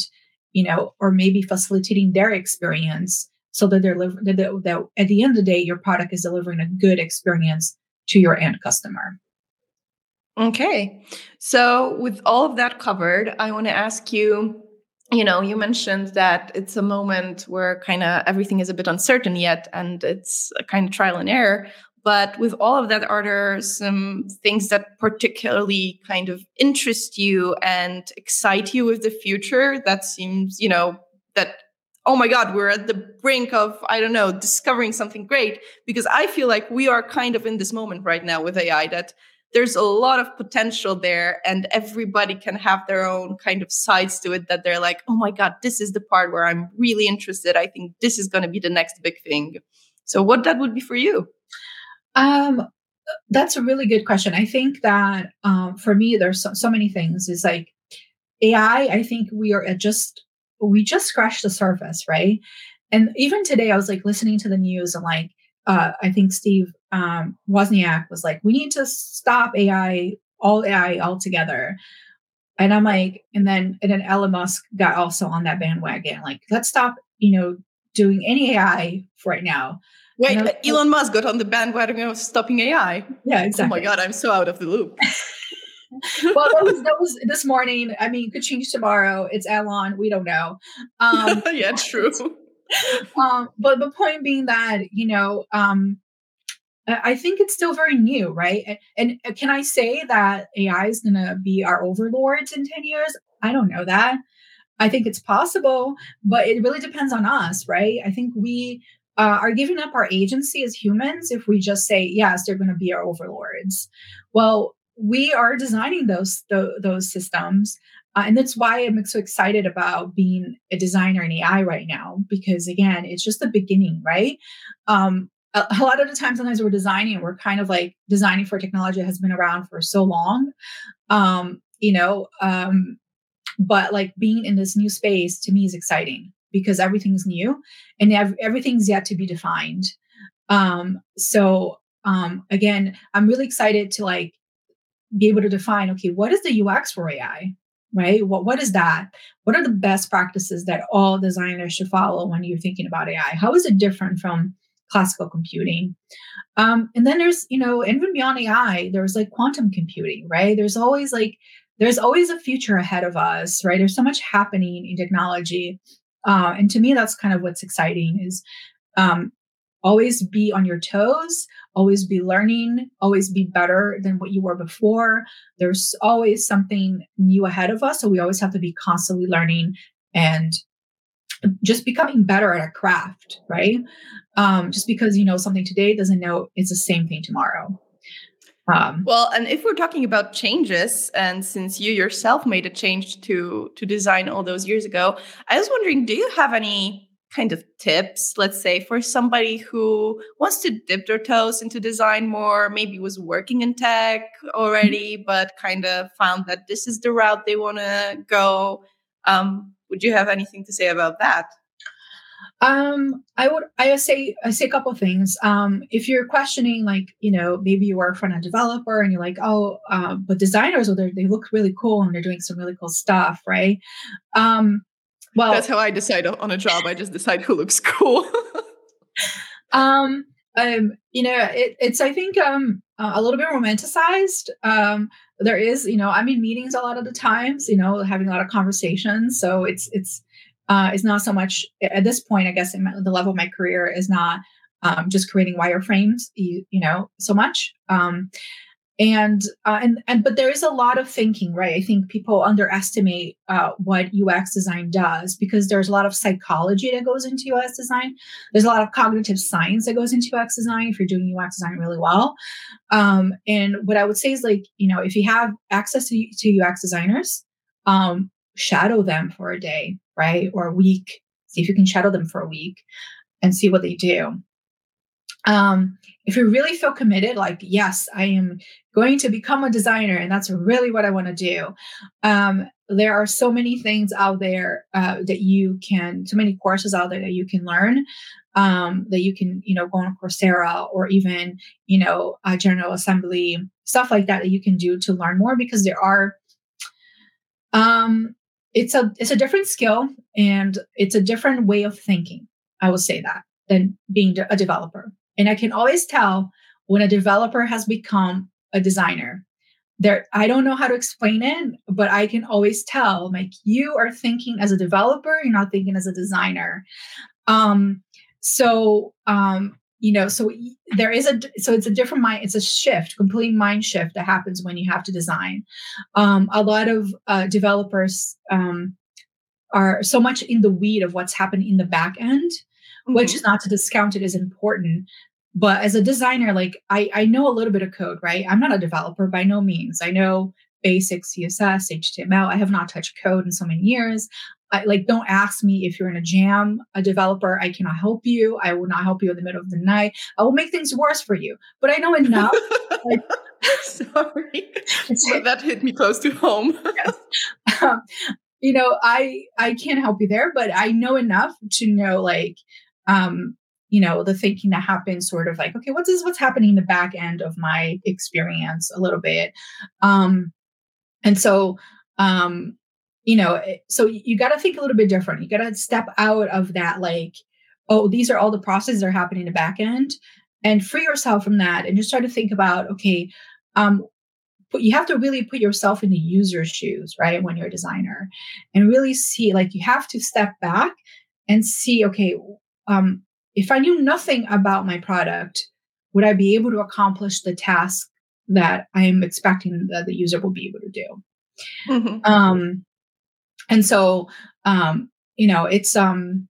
you know, or maybe facilitating their experience so that they're that, that, at the end of the day, your product is delivering a good experience to your end customer. Okay. So, with all of that covered, I want to ask you you know, you mentioned that it's a moment where kind of everything is a bit uncertain yet and it's a kind of trial and error. But with all of that, are there some things that particularly kind of interest you and excite you with the future that seems, you know, that oh my god we're at the brink of i don't know discovering something great because i feel like we are kind of in this moment right now with ai that there's a lot of potential there and everybody can have their own kind of sides to it that they're like oh my god this is the part where i'm really interested. I think this is going to be the next big thing. So what that would be for you? Um that's a really good question. I think that um, for me there's so, so many things. Is like ai i think we are at just we just scratched the surface, right? And even today, I was like listening to the news and like, uh, I think Steve um, Wozniak was like, we need to stop AI, all AI altogether. And I'm like, and then and then Elon Musk got also on that bandwagon, like, let's stop, you know, doing any AI right now. Wait, Elon Musk got on the bandwagon of stopping AI. Yeah, exactly. Oh my god, I'm so out of the loop. well, that was, that was this morning. I mean, could change tomorrow. It's Elon. We don't know. Um, yeah, true. Um, but the point being that you know, um, I think it's still very new, right? And, and can I say that AI is going to be our overlords in ten years? I don't know that. I think it's possible, but it really depends on us, right? I think we uh, are giving up our agency as humans if we just say yes, they're going to be our overlords. Well, we are designing those those systems uh, and that's why i'm so excited about being a designer in ai right now because again it's just the beginning right? Um, a, a, lot of the times sometimes we're designing we're kind of like designing for technology that has been around for so long um, you know um, but like being in this new space to me is exciting because everything's new and ev- everything's yet to be defined. Um, so um, again i'm really excited to like be able to define okay what is the ux for ai right? What, what is that? What are the best practices that all designers should follow when you're thinking about ai how is it different from classical computing? Um, and then there's you know even beyond ai there's like quantum computing right? There's always like there's always a future ahead of us right? There's so much happening in technology. Uh, and to me that's kind of what's exciting is um, always be on your toes always be learning always be better than what you were before. There's always something new ahead of us so we always have to be constantly learning and just becoming better at a craft right? Um, just because you know something today doesn't know it's the same thing tomorrow. Um, well, and if we're talking about changes, and since you yourself made a change to to design all those years ago, I was wondering, do you have any kind of tips, let's say, for somebody who wants to dip their toes into design more, maybe was working in tech already, mm-hmm. but kind of found that this is the route they want to go? Um, would you have anything to say about that? Um, I would I say I say a couple things. Um, if you're questioning, like you know, maybe you work front end developer and you're like, oh, um, but designers, or they look really cool and they're doing some really cool stuff, right? Um, well, that's how I decide on a job. I just decide who looks cool. um, um, you know, it, it's I think um a little bit romanticized. Um, there is, you know, I'm in meetings a lot of the times, you know, having a lot of conversations. So it's it's uh, it's not so much at this point. I guess my, the level of my career is not um, just creating wireframes, you, you know, so much. Um, and uh, and and but there is a lot of thinking right? I think people underestimate uh, what ux design does because there's a lot of psychology that goes into ux design. There's a lot of cognitive science that goes into ux design if you're doing ux design really well. Um, and what i would say is like you know if you have access to, to ux designers um, shadow them for a day right? Or a week. See if you can shadow them for a week and see what they do um, if you really feel committed, like, yes, I am going to become a designer and that's really what I want to do. Um, there are so many things out there uh, that you can, so many courses out there that you can learn. Um, that you can, you know, go on Coursera or even, you know, uh, General Assembly, stuff like that that you can do to learn more because there are, um, it's a it's a different skill and it's a different way of thinking. I will say that than being a developer. And I can always tell when a developer has become a designer. There, I don't know how to explain it, but I can always tell like you are thinking as a developer, you're not thinking as a designer. Um, so um, you know, so there is a so it's a different mind, it's a shift, complete mind shift that happens when you have to design. Um, a lot of uh, developers um, are so much in the weed of what's happening in the back end mm-hmm. which is not to discount it is important but as a designer like I, I know a little bit of code right? I'm not a developer by no means. I know basic css html i have not touched code in so many years. I, like don't ask me if you're in a jam a developer. I cannot help you. I will not help you in the middle of the night. I will make things worse for you. But i know enough. Like, sorry. That hit me close to home. Yes. um, you know i i can't help you there but i know enough to know like um, you know, the thinking that happens sort of like, okay, what's this, what's happening in the back end of my experience a little bit. Um, and so, um, you know, eh, so you got to think a little bit different. You got to step out of that, like, oh, these are all the processes that are happening in the back end and free yourself from that and just start to think about, okay, um, but you have to really put yourself in the user's shoes, right? When you're a designer and really see, like, you have to step back and see, okay, um, if I knew nothing about my product, would I be able to accomplish the task that I am expecting that the user will be able to do? Mm-hmm. Um, and so, um, you know, it's um,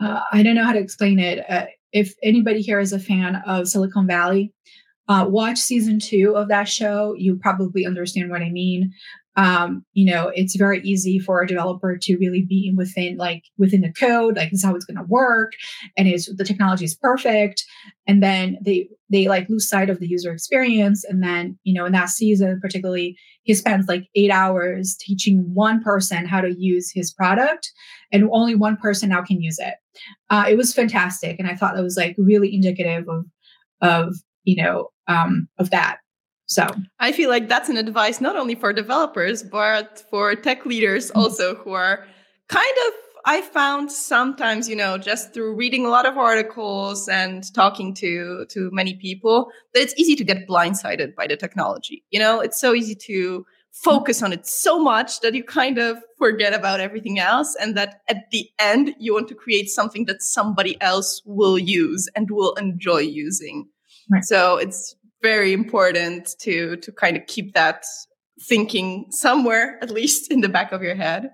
uh, I don't know how to explain it. Uh, if anybody here is a fan of Silicon Valley, uh, watch season two of that show. You probably understand what I mean um, you know, it's very easy for a developer to really be within like within the code, like this is how it's going to work, and is the technology is perfect, and then they they like lose sight of the user experience, and then you know in that season particularly, he spends like eight hours teaching one person how to use his product, and only one person now can use it. Uh, it was fantastic, and I thought that was like really indicative of of you know um, of that so I feel like that's an advice not only for developers, but for tech leaders mm-hmm. also who are kind of, I found sometimes, you know, just through reading a lot of articles and talking to, to many people, that it's easy to get blindsided by the technology. You know, it's so easy to focus on it so much that you kind of forget about everything else. And that at the end, you want to create something that somebody else will use and will enjoy using. Right. So it's very important to to kind of keep that thinking somewhere at least in the back of your head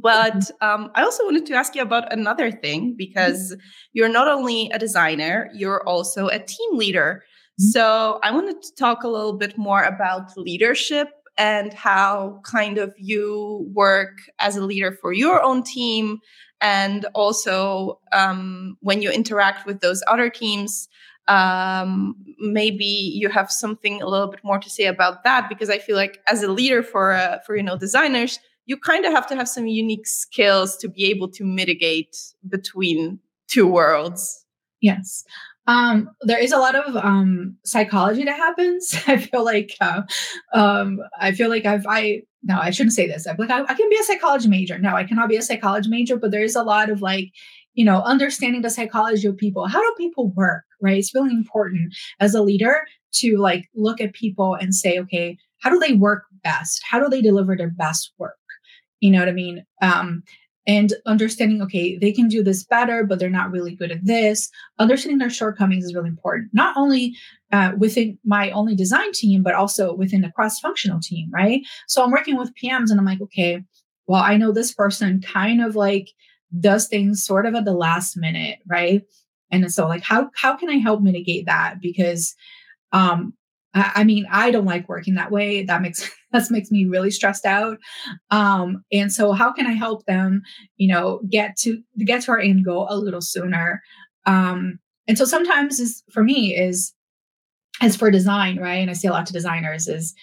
but mm-hmm. um, i also wanted to ask you about another thing because mm-hmm. you're not only a designer you're also a team leader mm-hmm. so i wanted to talk a little bit more about leadership and how kind of you work as a leader for your own team and also um, when you interact with those other teams um, maybe you have something a little bit more to say about that because I feel like as a leader for uh, for you know designers, you kind of have to have some unique skills to be able to mitigate between two worlds. Yes. Um, there is a lot of um, psychology that happens. I feel like uh, um, I feel like I've I no I shouldn't say this. I'm like I, I can be a psychology major. No, I cannot be a psychology major, but there is a lot of like you know understanding the psychology of people. How do people work? right? It's really important as a leader to like look at people and say, okay, how do they work best? How do they deliver their best work? You know what I mean? Um, and understanding, okay, they can do this better, but they're not really good at this. Understanding their shortcomings is really important, not only uh, within my only design team, but also within the cross functional team, right? So I'm working with PMs and I'm like, okay, well, I know this person kind of like does things sort of at the last minute, right? And so like how how can I help mitigate that? Because um I, I mean I don't like working that way. That makes that makes me really stressed out. Um and so how can I help them, you know, get to get to our end goal a little sooner? Um and so sometimes is for me is as for design, right? And I say a lot to designers is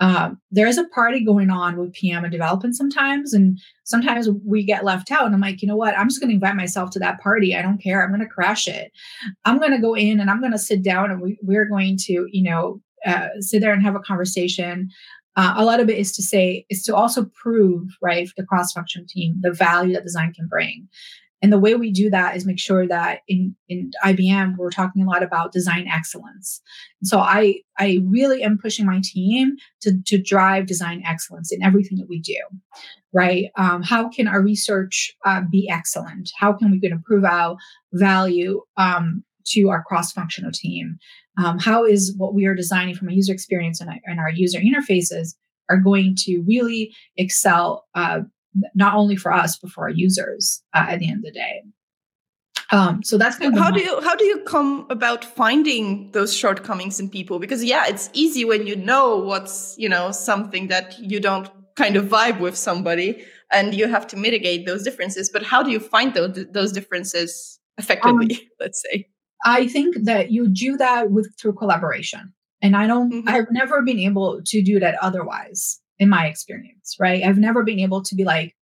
um, there is a party going on with PM and development sometimes, and sometimes we get left out. And I'm like, you know what? I'm just going to invite myself to that party. I don't care. I'm going to crash it. I'm going to go in and I'm going to sit down, and we, we're going to, you know, uh, sit there and have a conversation. Uh, a lot of it is to say is to also prove right the cross function team the value that design can bring and the way we do that is make sure that in, in IBM, we're talking a lot about design excellence. So I, I really am pushing my team to, to drive design excellence in everything that we do, right? Um, how can our research uh, be excellent? How can we improve our value um, to our cross-functional team? Um, how is what we are designing from a user experience and, and our user interfaces are going to really excel uh, not only for us but for our users uh, at the end of the day. Um, so that's kind of how do you how do you come about finding those shortcomings in people? Because yeah it's easy when you know what's you know something that you don't kind of vibe with somebody and you have to mitigate those differences. But how do you find those those differences effectively um, let's say? I think that you do that with through collaboration. And i don't mm-hmm. i've never been able to do that otherwise in my experience, right? I've never been able to be like,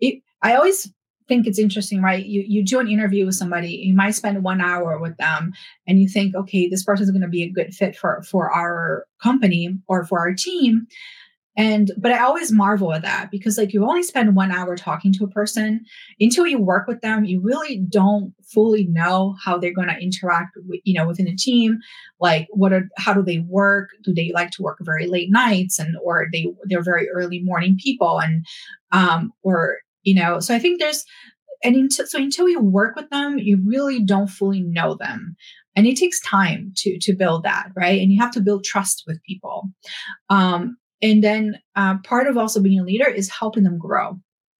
it, I always think it's interesting, right? You you do an interview with somebody, you might spend one hour with them, and you think, okay, this person is going to be a good fit for for our company or for our team. And but I always marvel at that because like you only spend one hour talking to a person until you work with them, you really don't fully know how they're going to interact with, you know, within a team. Like what are how do they work? Do they like to work very late nights and or they they're very early morning people and um or you know, so I think there's and until, so until you work with them, you really don't fully know them and it takes time to to build that right and you have to build trust with people um and then uh, part of also being a leader is helping them grow,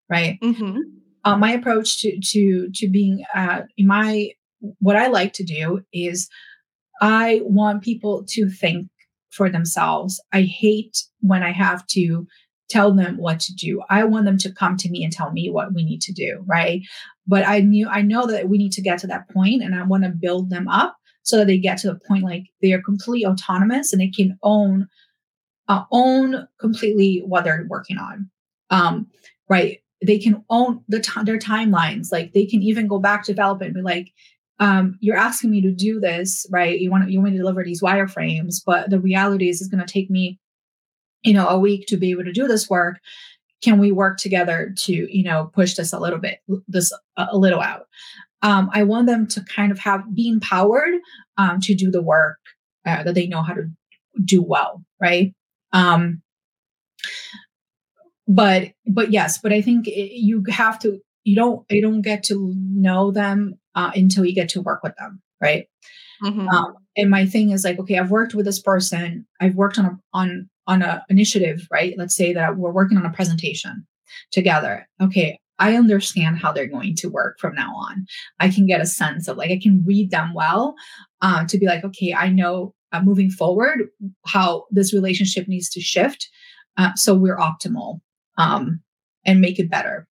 right? Mm-hmm. Uh, my approach to to to being uh, in my what I like to do is I want people to think for themselves. I hate when I have to tell them what to do. I want them to come to me and tell me what we need to do, right? But I knew I know that we need to get to that point and I want to build them up so that they get to the point like they are completely autonomous and they can own uh, own completely what they're working on. Um, right? They can own the t- their timelines. Like they can even go back to develop and be like, um, "You're asking me to do this, right? You want you want me to deliver these wireframes, but the reality is, it's going to take me, you know, a week to be able to do this work. Can we work together to, you know, push this a little bit, this a, a little out?" Um, I want them to kind of have be empowered um, to do the work uh, that they know how to do well, right? Um, but but yes, but I think it, you have to you don't you don't get to know them uh, until you get to work with them, right? Mm-hmm. Um, and my thing is like, okay, I've worked with this person. I've worked on a on on a initiative, right? Let's say that we're working on a presentation together. Okay, I understand how they're going to work from now on. I can get a sense of like I can read them well uh, to be like, okay, I know uh, moving forward how this relationship needs to shift uh, so we're optimal um, and make it better.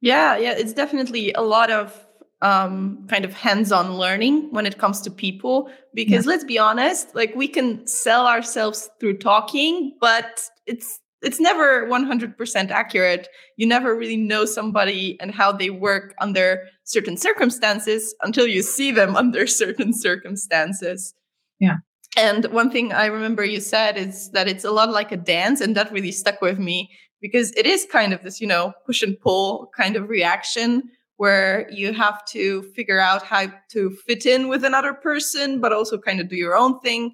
Yeah yeah it's definitely a lot of um, kind of hands-on learning when it comes to people because yeah. let's be honest like we can sell ourselves through talking but it's it's never 100% accurate. You never really know somebody and how they work under certain circumstances until you see them under certain circumstances yeah. And one thing I remember you said is that it's a lot like a dance, and that really stuck with me because it is kind of this, you know, push and pull kind of reaction where you have to figure out how to fit in with another person, but also kind of do your own thing.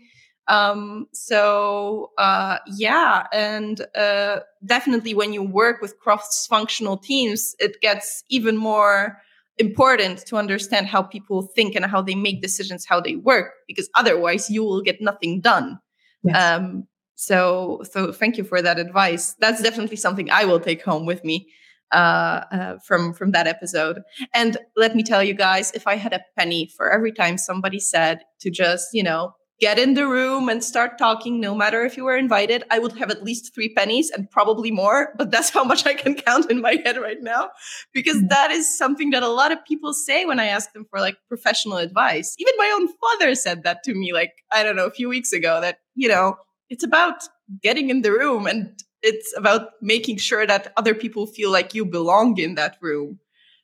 Um, so uh, yeah, and uh, definitely when you work with cross-functional teams, it gets even more important to understand how people think and how they make decisions, how they work, because otherwise you will get nothing done. Yes. Um, so, so thank you for that advice. That's definitely something I will take home with me uh, uh, from from that episode. And let me tell you guys, if I had a penny for every time somebody said to just, you know, get in the room and start talking, no matter if you were invited. I would have at least three pennies and probably more, but that's how much I can count in my head right now. Because mm-hmm. that is something that a lot of people say when I ask them for like professional advice. Even my own father said that to me, like, I don't know, a few weeks ago that, you know, it's about getting in the room and it's about making sure that other people feel like you belong in that room.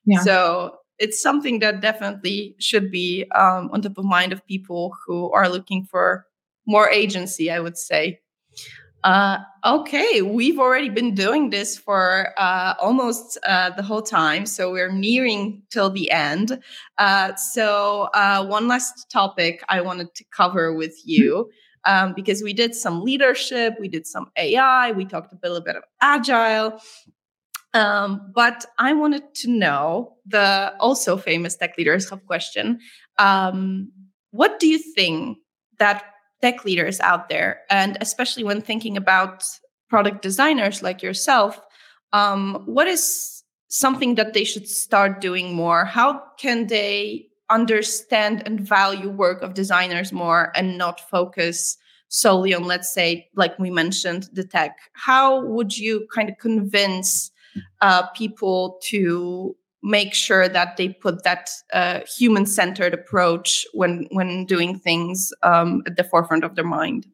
Yeah. So it's something that definitely should be um, on top of mind of people who are looking for more agency, I would say. Uh, okay, we've already been doing this for uh, almost uh, the whole time, so we're nearing till the end. Uh, so, uh, one last topic I wanted to cover with you. Um, because we did some leadership, we did some AI, we talked a little bit of agile, um, but I wanted to know the also famous tech leaders have question. Um, what do you think that tech leaders out there, and especially when thinking about product designers like yourself, um, what is something that they should start doing more? How can they understand and value work of designers more and not focus solely on, let's say, like we mentioned, the tech? How would you kind of convince uh, people to make sure that they put that uh, human-centered approach when when doing things um, at the forefront of their mind.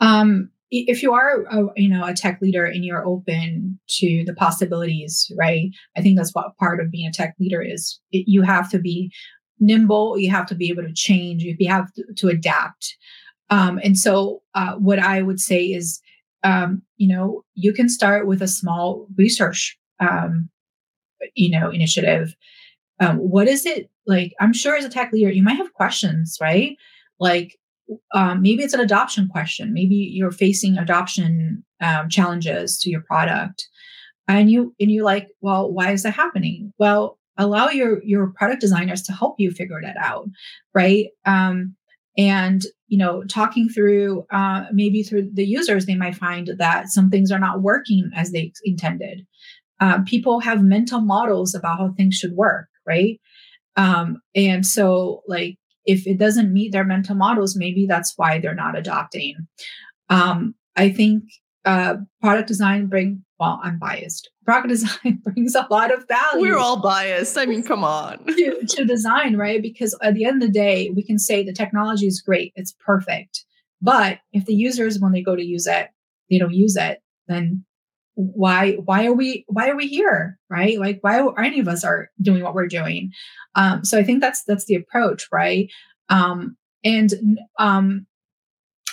Um, if you are, a, you know, a tech leader and you're open to the possibilities, right? I think that's what part of being a tech leader is. It, you have to be nimble. You have to be able to change. You have to, to adapt. Um, and so, uh, what I would say is um, you know, you can start with a small research, um, you know, initiative. Um, what is it like? I'm sure as a tech leader, you might have questions, right? Like um, maybe it's an adoption question. Maybe you're facing adoption um, challenges to your product, and you and you like, well, why is that happening? Well, allow your your product designers to help you figure that out, right? Um, and you know talking through uh, maybe through the users they might find that some things are not working as they intended. Um, people have mental models about how things should work right? Um, and so like if it doesn't meet their mental models maybe that's why they're not adopting. Um, i think uh, product design bring well i'm biased. Product design brings a lot of value. We're all biased. I mean come on. To, to design right? Because at the end of the day we can say the technology is great. It's perfect. But if the users when they go to use it they don't use it then why why are we why are we here right? Like why are any of us are doing what we're doing? Um so i think that's that's the approach right? Um and um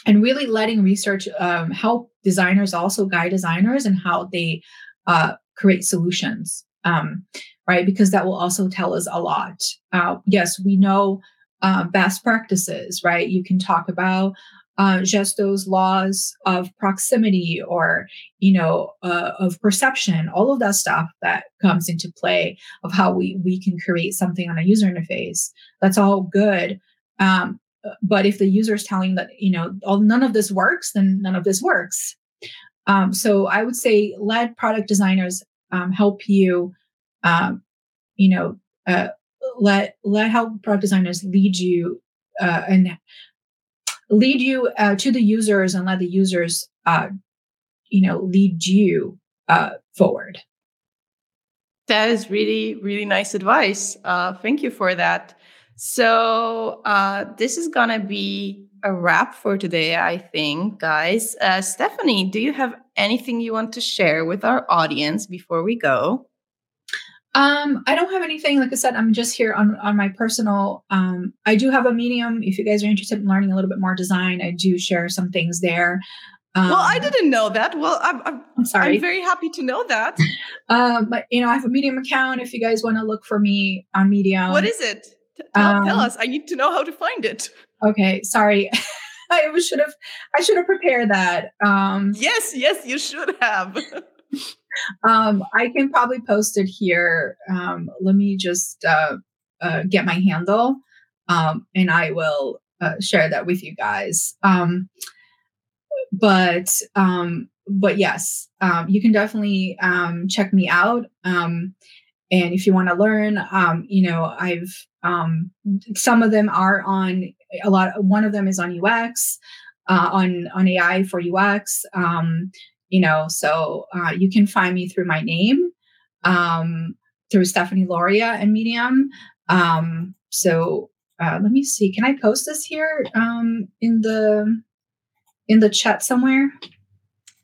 and really letting research um, help designers also guide designers and how they uh, create solutions um, right? Because that will also tell us a lot. Uh, yes we know uh, best practices right? You can talk about uh, just those laws of proximity or you know uh, of perception all of that stuff that comes into play of how we we can create something on a user interface. That's all good. Um, but if the user is telling that you know all none of this works then none of this works. Um, so i would say let product designers um, help you um, you know uh, let let help product designers lead you uh, and lead you uh, to the users and let the users uh, you know lead you uh, forward. That is really really nice advice. Uh, thank you for that so uh, this is gonna be a wrap for today, I think, guys. Uh, Stefanie, do you have anything you want to share with our audience before we go? Um, I don't have anything. Like I said, I'm just here on on my personal. Um, I do have a medium. If you guys are interested in learning a little bit more design, I do share some things there. Um, well, I didn't know that. Well, I'm, I'm, I'm, sorry. I'm very happy to know that. um, but you know, I have a Medium account. If you guys want to look for me on Medium, what is it? Tell, um, tell us. I need to know how to find it. Okay, sorry. I should have I should have prepared that. Um, yes, yes, you should have. um, I can probably post it here. Um, let me just uh, uh, get my handle, um, and I will uh, share that with you guys. Um, but um, but yes, um, you can definitely um, check me out. Um, and if you want to learn, um, you know, I've um, some of them are on a lot. One of them is on UX, uh, on on AI for UX. Um, you know, so uh, you can find me through my name, um, through Stefanie Lauria and Medium. Um, so uh, let me see. Can I post this here um, in the in the chat somewhere?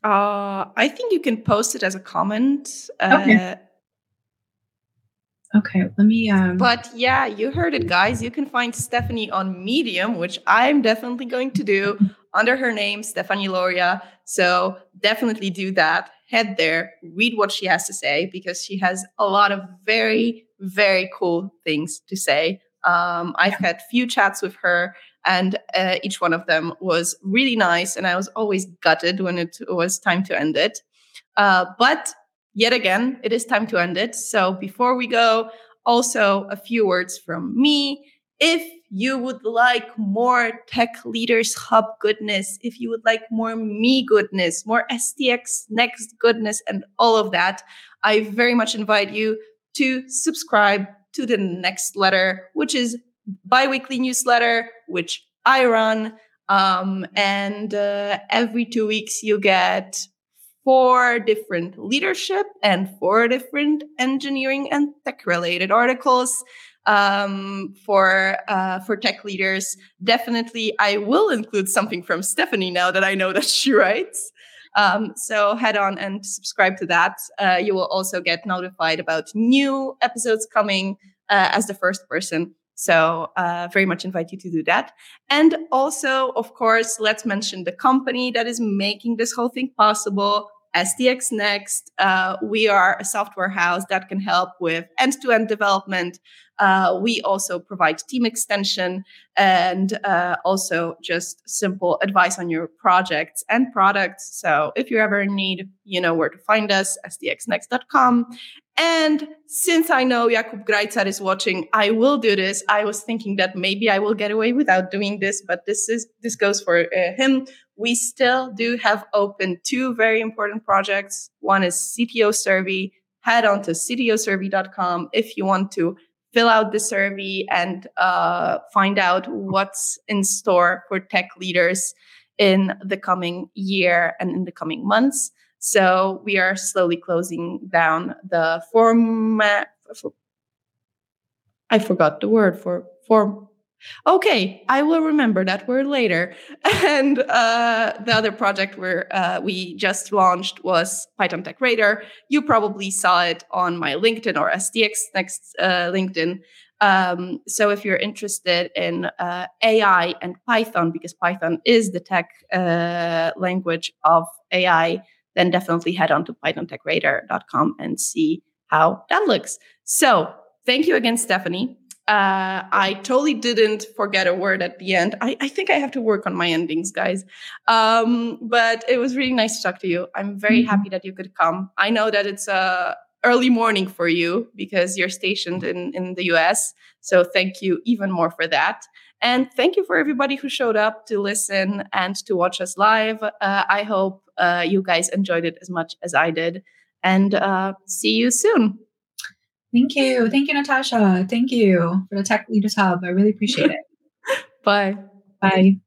Uh, I think you can post it as a comment. Uh, okay. Okay, let me. Um... But yeah, you heard it, guys. You can find Stefanie on Medium, which I'm definitely going to do under her name, Stefanie Lauria. So definitely do that. Head there, read what she has to say because she has a lot of very, very cool things to say. Um, I've had few chats with her, and uh, each one of them was really nice. And I was always gutted when it was time to end it. Uh, but yet again, it is time to end it. So before we go, also a few words from me. If you would like more Tech Leaders Hub goodness, if you would like more me goodness, more STX Next goodness, and all of that, I very much invite you to subscribe to the next letter, which is biweekly newsletter, which I run. Um, and uh, every two weeks, you get four different leadership and four different engineering and tech related articles um, for uh, for tech leaders. Definitely, I will include something from Stefanie now that I know that she writes. Um, so head on and subscribe to that. Uh, you will also get notified about new episodes coming uh, as the first person. So uh, very much invite you to do that. And also, of course, let's mention the company that is making this whole thing possible. STX Next. Uh, we are a software house that can help with end-to-end development. Uh, we also provide team extension and uh, also just simple advice on your projects and products. So if you're ever need, you know where to find us, stxnext.com. And since I know Jakub Greitzer is watching, I will do this. I was thinking that maybe I will get away without doing this, but this is this goes for uh, him. We still do have open two very important projects. One is CTO survey. Head on to ctosurvey.com if you want to fill out the survey and uh, find out what's in store for tech leaders in the coming year and in the coming months. So we are slowly closing down the format. I forgot the word for form. Okay, I will remember that word later. And uh, the other project where uh, we just launched was Python Tech Radar. You probably saw it on my LinkedIn or STX Next uh, LinkedIn. Um, so if you're interested in uh, AI and Python, because Python is the tech uh, language of AI, then definitely head on to pythontechradar.com and see how that looks. So thank you again, Stefanie. Uh, I totally didn't forget a word at the end. I, I think I have to work on my endings, guys. Um, but it was really nice to talk to you. I'm very mm-hmm. happy that you could come. I know that it's a early morning for you because you're stationed in, in the US. So thank you even more for that. And thank you for everybody who showed up to listen and to watch us live. Uh, I hope uh, you guys enjoyed it as much as I did. And uh, see you soon. Thank you. Thank you, Natasha. Thank you for the Tech Leaders Hub. I really appreciate it. Bye. Bye.